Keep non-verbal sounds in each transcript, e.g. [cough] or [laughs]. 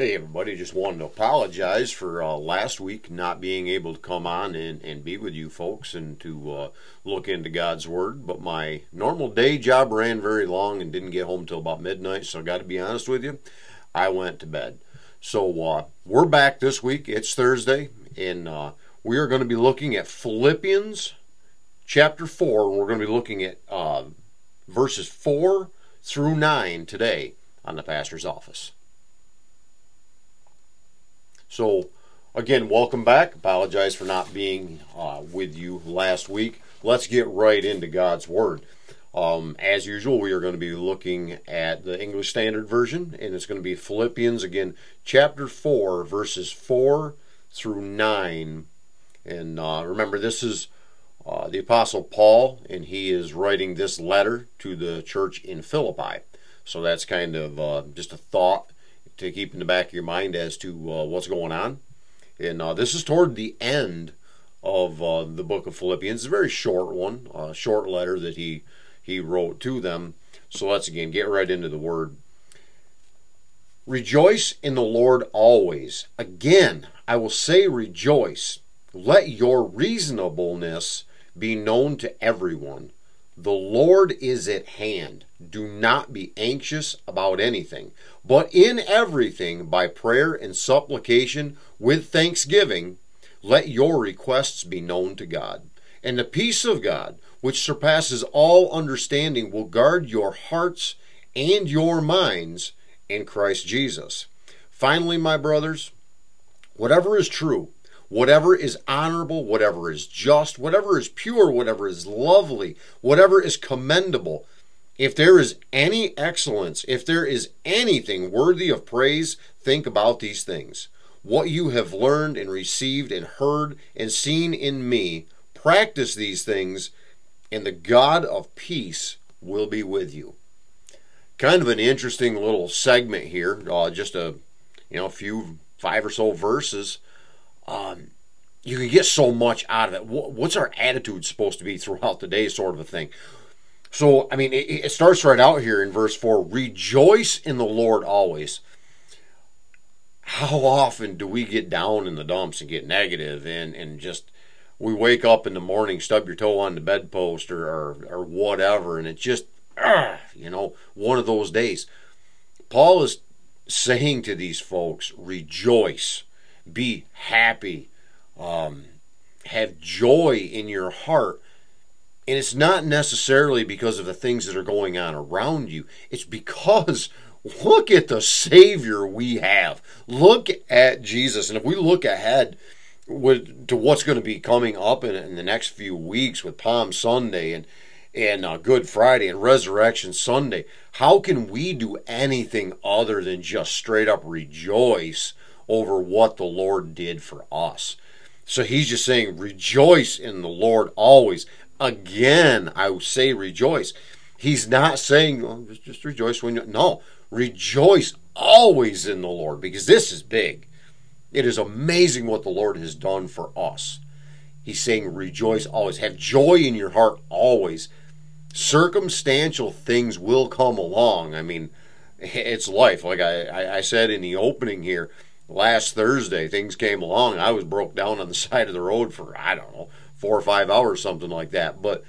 Hey, everybody, just wanted to apologize for uh, last week not being able to come on and, and be with you folks and to uh, look into God's Word. But my normal day job ran very long and didn't get home till about midnight, so I got to be honest with you, I went to bed. So uh, we're back this week. It's Thursday, and uh, we are going to be looking at Philippians chapter 4, and we're going to be looking at uh, verses 4 through 9 today on the pastor's office. So, again, welcome back. Apologize for not being uh, with you last week. Let's get right into God's Word. Um, as usual, we are going to be looking at the English Standard Version, and it's going to be Philippians, again, chapter 4, verses 4 through 9. And uh, remember, this is uh, the Apostle Paul, and he is writing this letter to the church in Philippi. So that's kind of uh, just a thought to keep in the back of your mind as to uh, what's going on. And uh, this is toward the end of uh, the book of Philippians. It's a very short one, a short letter that he he wrote to them. So let's again get right into the word. Rejoice in the Lord always. Again, I will say rejoice. Let your reasonableness be known to everyone. The Lord is at hand. Do not be anxious about anything, but in everything, by prayer and supplication with thanksgiving, let your requests be known to God. And the peace of God, which surpasses all understanding, will guard your hearts and your minds in Christ Jesus. Finally, my brothers, whatever is true, whatever is honorable, whatever is just, whatever is pure, whatever is lovely, whatever is commendable, if there is any excellence, if there is anything worthy of praise, think about these things. What you have learned and received and heard and seen in me, practice these things, and the God of peace will be with you. Kind of an interesting little segment here, uh, just a you know a few five or so verses. Um, you can get so much out of it. What's our attitude supposed to be throughout the day, sort of a thing? So, I mean, it, it starts right out here in verse 4 Rejoice in the Lord always. How often do we get down in the dumps and get negative and, and just we wake up in the morning, stub your toe on the bedpost or, or, or whatever, and it's just, uh, you know, one of those days. Paul is saying to these folks, rejoice, be happy, um, have joy in your heart and it's not necessarily because of the things that are going on around you. It's because [laughs] look at the Savior we have. Look at Jesus. And if we look ahead with, to what's going to be coming up in, in the next few weeks with Palm Sunday and and uh, Good Friday and Resurrection Sunday, how can we do anything other than just straight up rejoice over what the Lord did for us? So he's just saying, rejoice in the Lord always. Again, I say rejoice. He's not saying well, just, just rejoice when you no rejoice always in the Lord because this is big. It is amazing what the Lord has done for us. He's saying rejoice always. Have joy in your heart always. Circumstantial things will come along. I mean, [laughs] it's life. Like I, I said in the opening here, last Thursday, things came along. I was broke down on the [laughs] side of the road for, I don't know, four or five hours, something like that. But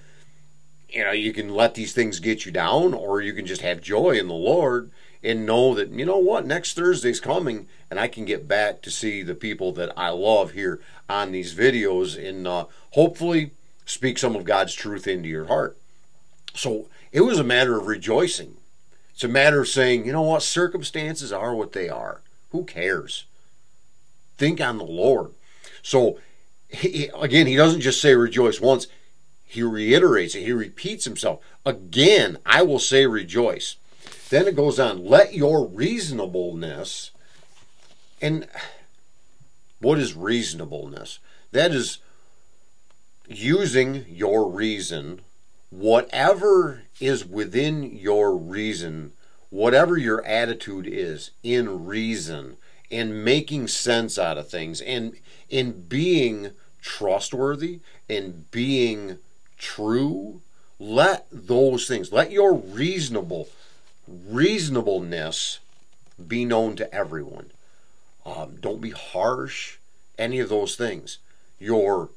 you know, you can let these things get you down, or you can just have joy in the Lord and know that you know what next Thursday's coming, and I can get back to see the people that I love here on these videos, and uh, hopefully speak some of God's truth into your heart. So it was a matter of rejoicing. It's a matter of saying, you know what, circumstances are what they are. Who cares? Think on the Lord. So he, again, he doesn't just say rejoice once, he reiterates it, he repeats himself. Again, I will say rejoice. Then it goes on, let your reasonableness, and what is reasonableness? That is using your reason, whatever is within your reason, whatever your attitude is in reason, in making sense out of things, and in being trustworthy and being true, let those things, let your reasonable reasonableness be known to everyone. Um, don't be harsh. Any of those things. Your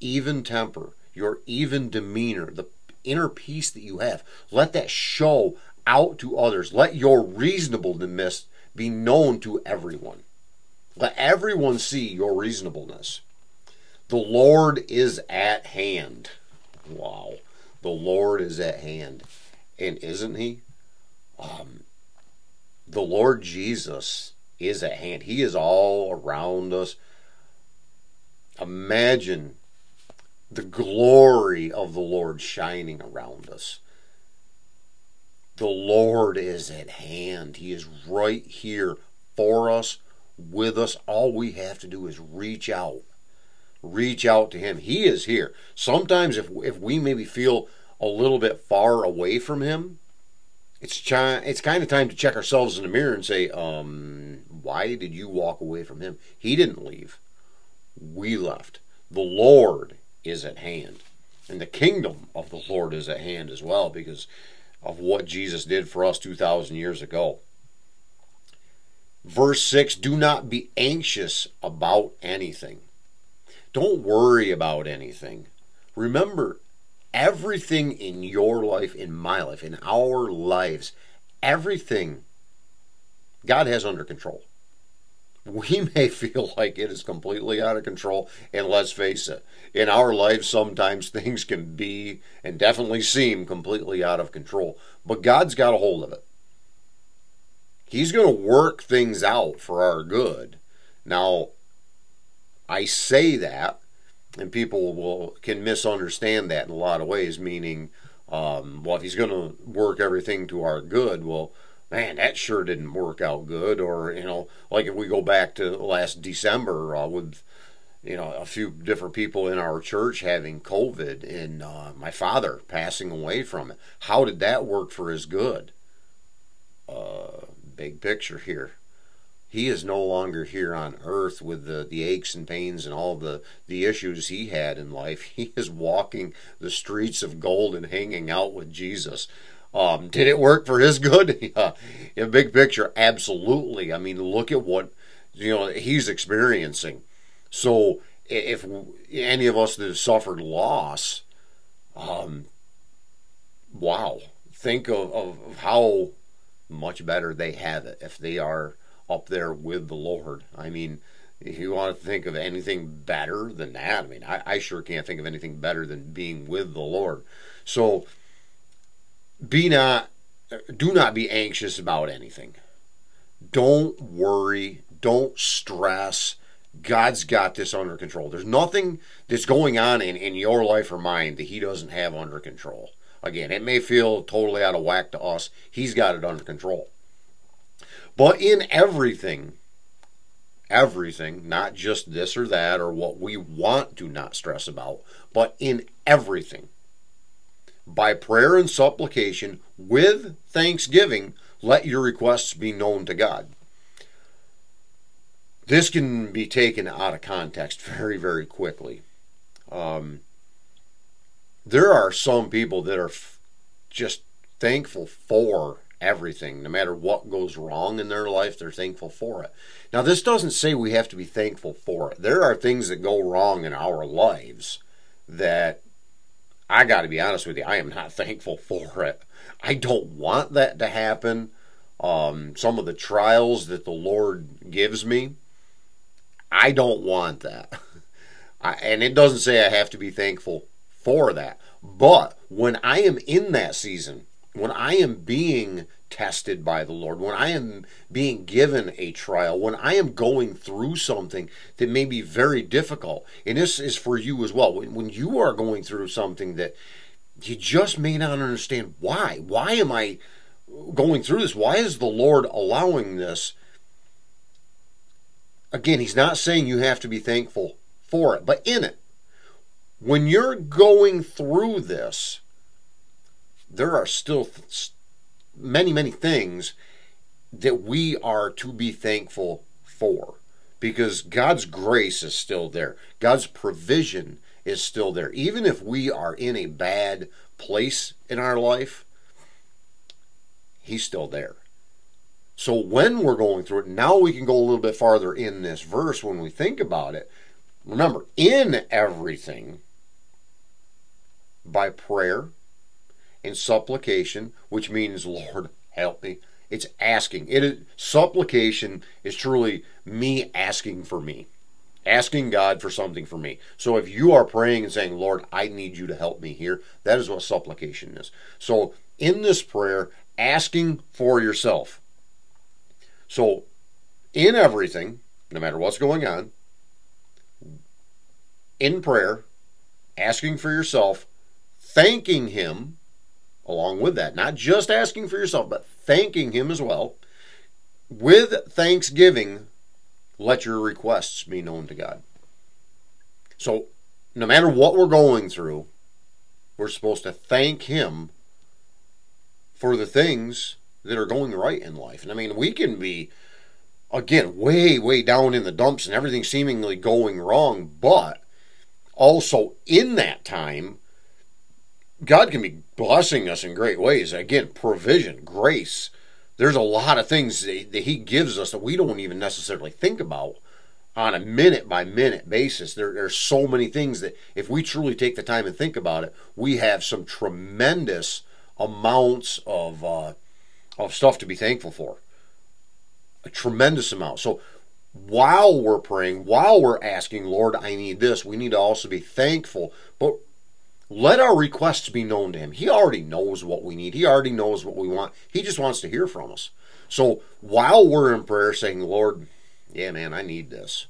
even temper, your even demeanor, the inner peace that you have, let that show out to others. Let your reasonableness be known to everyone. Let everyone see your reasonableness. The Lord is at hand. Wow. The Lord is at hand. And isn't He? Um, the Lord Jesus is at hand. He is all around us. Imagine the glory of the Lord shining around us. The Lord is at hand. He is right here for us, with us. All we have to do is reach out. Reach out to Him. He is here. Sometimes, if, if we maybe feel a little bit far away from Him, it's chi- it's kind of time to check ourselves in the mirror and say, um, why did you walk away from him? He didn't leave. We left. The Lord is at hand. And the kingdom of the Lord is at hand as well because of what Jesus did for us 2,000 years ago. Verse 6 Do not be anxious about anything. Don't worry about anything. Remember, everything in your life, in my life, in our lives, everything God has under control. We [laughs] may feel like it is completely out of control, and let's face it, in our lives, sometimes things can be and definitely seem completely out of control, but God's got a hold of it. He's going to work things out for our good. Now, I say that and people will can misunderstand that in a lot of ways. Meaning, um, well, if he's going to work everything to our good, well, man, that sure didn't work out good. Or you know, like if we go back to last December uh, with you know a few different people in our church having COVID and uh, my father passing away from it. How did that work for his good? Uh, big picture here he is no longer here on earth with the, the aches and pains and all the, the issues he had in life. [laughs] He is walking the streets of gold and hanging out with Jesus. Um, did it work for his [laughs] good? yeah. In big picture, absolutely. I mean, look at what you know he's experiencing. So if any of us that have suffered loss, um, wow, think of, of how much better they have it if they are up there with the Lord. I mean, if you want to think of anything better than that, I mean, I, I sure can't think of anything better than being with the Lord. So, be not, do not be anxious about anything. Don't worry. Don't stress. God's got this under control. There's nothing that's going on in, in your life or mine that He doesn't have under control. Again, it may feel totally out of whack to us. He's got it under control. But in everything, everything, not just this or that or what we want to not stress about, but in everything, by prayer and supplication with thanksgiving, let your requests be known to God. This can be taken out of context [laughs] very, very quickly. Um, there are some people that are f- just thankful for everything. No matter what goes wrong in their life, they're thankful for it. Now, this doesn't say we have to be thankful for it. There are things that go wrong in our lives that I got to be honest with you, I am not thankful for it. I don't want that to happen. Um, some of the trials that the Lord gives me, I don't want that. [laughs] I, and it doesn't say I have to be thankful for that. But when I am in that season, when I am being tested by the Lord, when I am being given a trial, when I am going through something that may be very difficult, and this is for you as well, when, you are going through something that you just may not understand why. Why am I going through this? Why is the Lord allowing this? Again, He's not saying you have to be thankful for it, but in it, when you're going through this, there are still many, many things that we are to be thankful for because God's grace is still there. God's provision is still there. Even if we are in a bad place in our life, He's still there. So when we're going through it, now we can go a little bit farther in this verse when we think about it. Remember, in everything, by prayer and supplication, which means, Lord, help me. It's asking. It is supplication is truly me asking for me. Asking God for something for me. So if you are praying and saying, Lord, I need you to help me here, that is what supplication is. So in this prayer, asking for yourself. So in everything, no matter what's going on, in prayer, asking for yourself, thanking Him along with that. Not just asking for yourself, but thanking Him as well. With thanksgiving, let your requests be known to God. So, no matter what we're going through, we're supposed to thank Him for the things that are going right in life. And I mean, we can be, again, way, way down in the dumps and everything seemingly going wrong, but also in that time, God can be blessing us in great ways. Again, provision, grace. There's a lot of things that He gives us that we don't even necessarily think about on a minute by minute basis. There, there's so many things that if we truly take the time and think about it, we have some tremendous amounts of uh, of stuff to be thankful for. A tremendous amount. So while we're praying, while we're asking, Lord, I need this, we need to also be thankful. But let our requests be known to him. He already knows what we need. He already knows what we want. He just wants to hear from us. So while we're in prayer saying, Lord, yeah, man, I need this.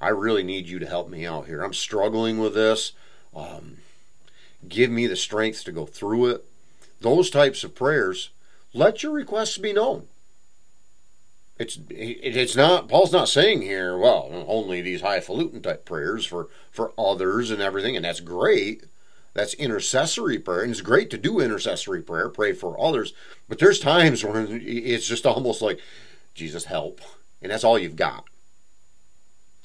I really need you to help me out here. I'm struggling with this. Um, give me the strength to go through it. Those types of prayers, let your requests be known. It's it's not Paul's not saying here, well, only these highfalutin type prayers for for others and everything, and that's great. That's intercessory prayer, and it's great to do intercessory prayer, pray for others. But there's times when it's just almost like, Jesus, help. And that's all you've got.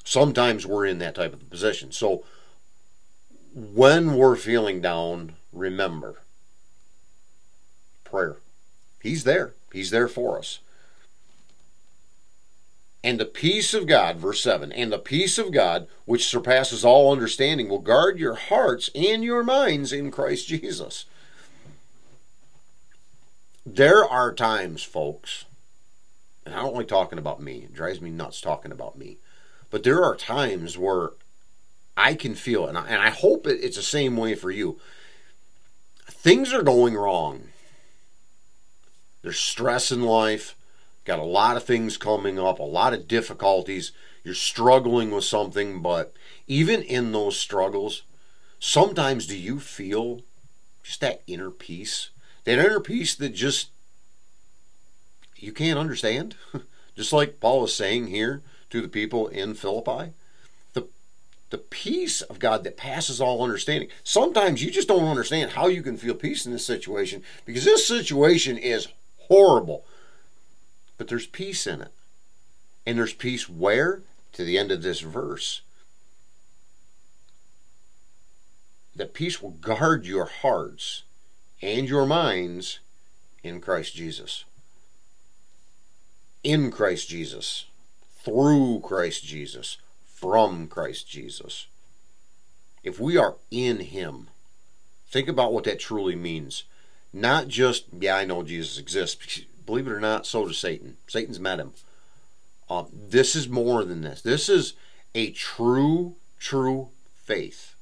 Sometimes we're in that type of position. So when we're feeling down, remember prayer. He's there, He's there for us. And the peace of God, verse 7, and the peace of God, which surpasses all understanding, will guard your hearts and your minds in Christ Jesus. There are times, folks, and I don't like talking about me, it drives me nuts talking about me, but there are times where I can feel, and I, and I hope it's the same way for you. Things are going wrong. There's stress in life got a lot of things coming up, a lot of difficulties. You're struggling with something, but even in those struggles, sometimes do you feel just that inner peace? That inner peace that just you can't understand? [laughs] just like Paul is saying here to the people in Philippi. The the peace of God that passes all understanding. Sometimes you just don't understand how you can feel peace in this situation because this situation is horrible but there's peace in it. And there's peace where? To the end of this verse. That peace will guard your hearts and your minds in Christ Jesus. In Christ Jesus. Through Christ Jesus. From Christ Jesus. If we are in Him, think about what that truly means. Not just, yeah, I know Jesus exists [laughs] believe it or not, so does Satan. Satan's met him. Uh, this is more than this. This is a true, true faith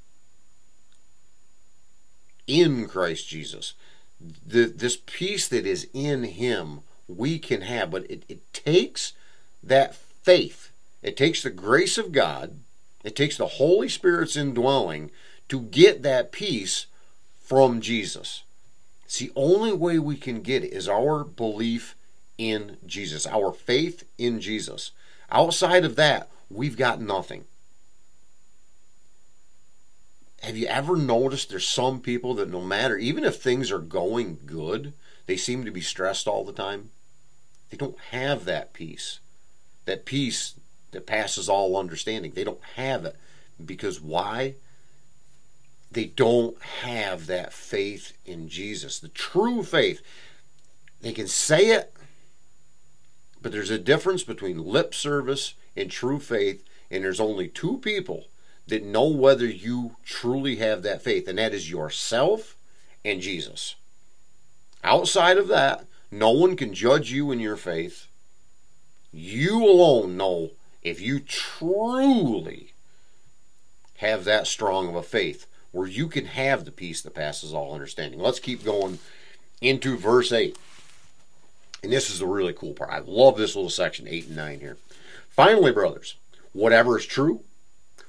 in Christ Jesus. The, this peace that is in Him, we can have, but it, it takes that faith. It takes the grace of God. It takes the Holy Spirit's indwelling to get that peace from Jesus. It's the only way we can get it is our belief in Jesus, our faith in Jesus. Outside of that, we've got nothing. Have you ever noticed there's some people that no matter, even if things are going good, they seem to be stressed all the time? They don't have that peace. That peace that passes all understanding. They don't have it. Because why? They don't have that faith in Jesus, the true faith. They can say it, But there's a difference between lip service and true faith, and there's only two people that know whether you truly have that faith, and that is yourself and Jesus. Outside of that, no one can judge you in your faith. You alone know if you truly have that strong of a faith where you can have the peace that passes all understanding. Let's keep going into verse 8. And this is the really cool part. I love this little section 8 and 9 here. Finally, brothers, whatever is true,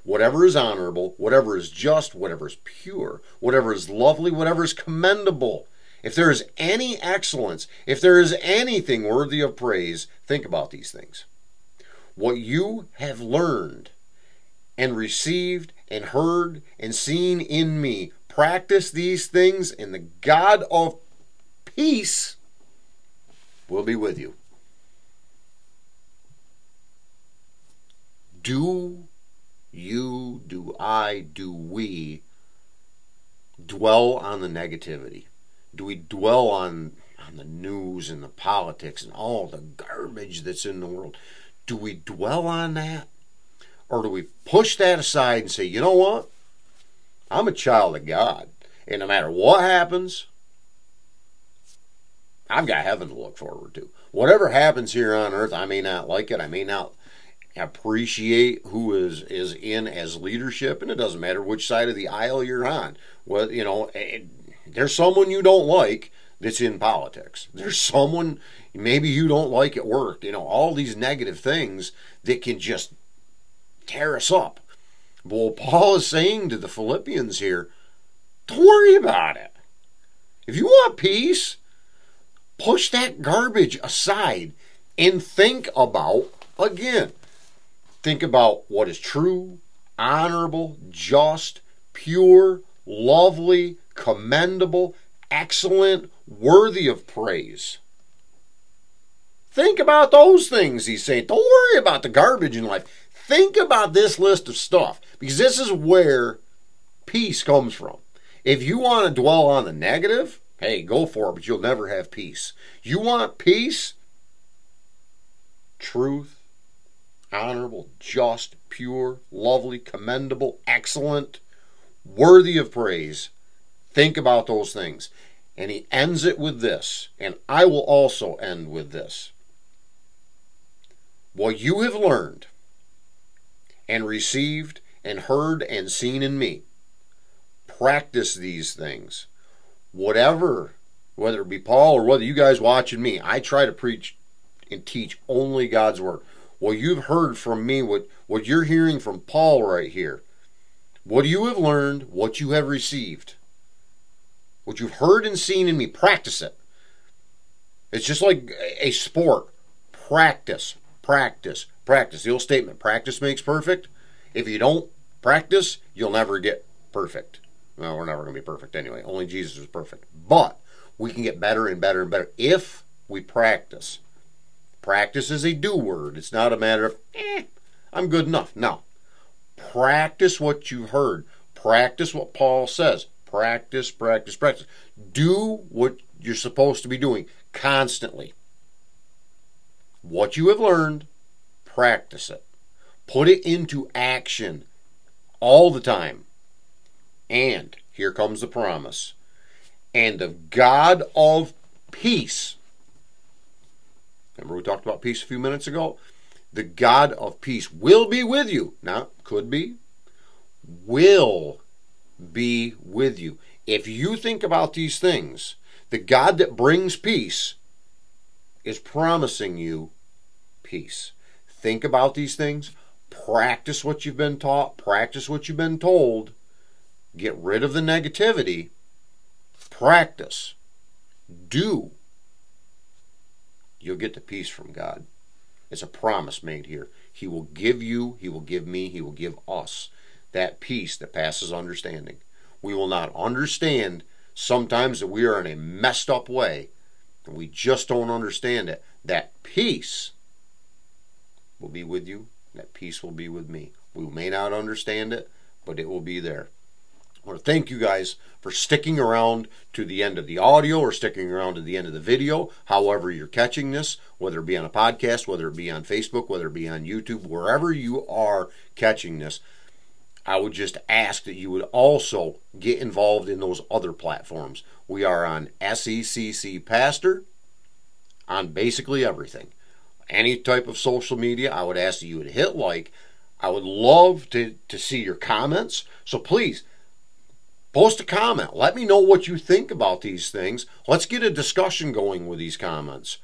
whatever is honorable, whatever is just, whatever is pure, whatever is lovely, whatever is commendable, if there is any excellence, if there is anything worthy of praise, think about these things. What you have learned and received and heard and seen in me, practice these things, and the God of peace will be with you. Do you, do I, do we dwell on the negativity? Do we dwell on on the news and the politics and all the garbage that's in the world? Do we dwell on that? Or do we push that aside and say, you know what? I'm a child of God. And no matter what happens, I've got heaven to look forward to. Whatever happens here on earth, I may not like it. I may not appreciate who is is in as leadership, and it doesn't matter which side of the aisle you're on. Well, you know, it, there's someone you don't like that's in politics. There's someone maybe you don't like at work. You know, all these negative things that can just tear us up. Well, Paul is saying to the Philippians here, don't worry about it. If you want peace, push that garbage aside and think about, again, think about what is true, honorable, just, pure, lovely, commendable, excellent, worthy of praise. Think about those things, he's saying. Don't worry about the garbage in life. Think about this list of stuff because this is where peace comes from. If you want to dwell on the negative, hey, go for it, but you'll never have peace. You want peace? Truth, honorable, just, pure, lovely, commendable, excellent, worthy of praise. Think about those things. And he ends it with this, and I will also end with this. What you have learned and received and heard and seen in me, practice these things. Whatever, whether it be Paul or whether you guys watching me, I try to preach and teach only God's word. What you've heard from me, what, what you're hearing from Paul right here, what you have learned, what you have received what you've heard and seen in me, practice it. It's just like a sport. Practice, practice, practice. The old statement practice makes perfect. If you don't practice, you'll never get perfect. Well, we're never going to be perfect anyway. Only Jesus is perfect. But we can get better and better and better if we practice. Practice is a do word. It's not a matter of, eh, I'm good enough. No. Practice what you've heard. Practice what Paul says. Practice, practice, practice. Do what you're supposed to be doing constantly. What you have learned, practice it. Put it into action all the time. And here comes the promise. And the God of peace. Remember, we talked about peace a few minutes ago? The God of peace will be with you. Now, could be, will be with you. If you think about these things, the God that brings peace is promising you peace. Think about these things. Practice what you've been taught. Practice what you've been told. Get rid of the negativity. Practice. Do. You'll get the peace from God. It's a promise made here. He will give you, He will give me, He will give us that peace that passes understanding. We will not understand sometimes that we are in a messed up way and we just don't understand it. That peace will be with you. That peace will be with me. We may not understand it, but it will be there. I want to thank you guys for sticking around to the end of the audio or sticking around to the end of the video, however you're catching this, whether it be on a podcast, whether it be on Facebook, whether it be on YouTube, wherever you are catching this. I would just ask that you would also get involved in those other platforms. We are on SECC Pastor on basically everything. Any type of social media, I would ask that you would hit like. I would love to, to see your comments. So please, Post a comment. Let me know what you think about these things. Let's get a discussion going with these comments.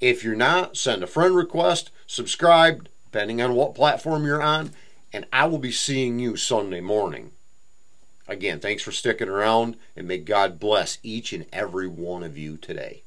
If you're not, send a friend request, subscribe, depending on what platform you're on, and I will be seeing you Sunday morning. Again, thanks for sticking around, and may God bless each and every one of you today.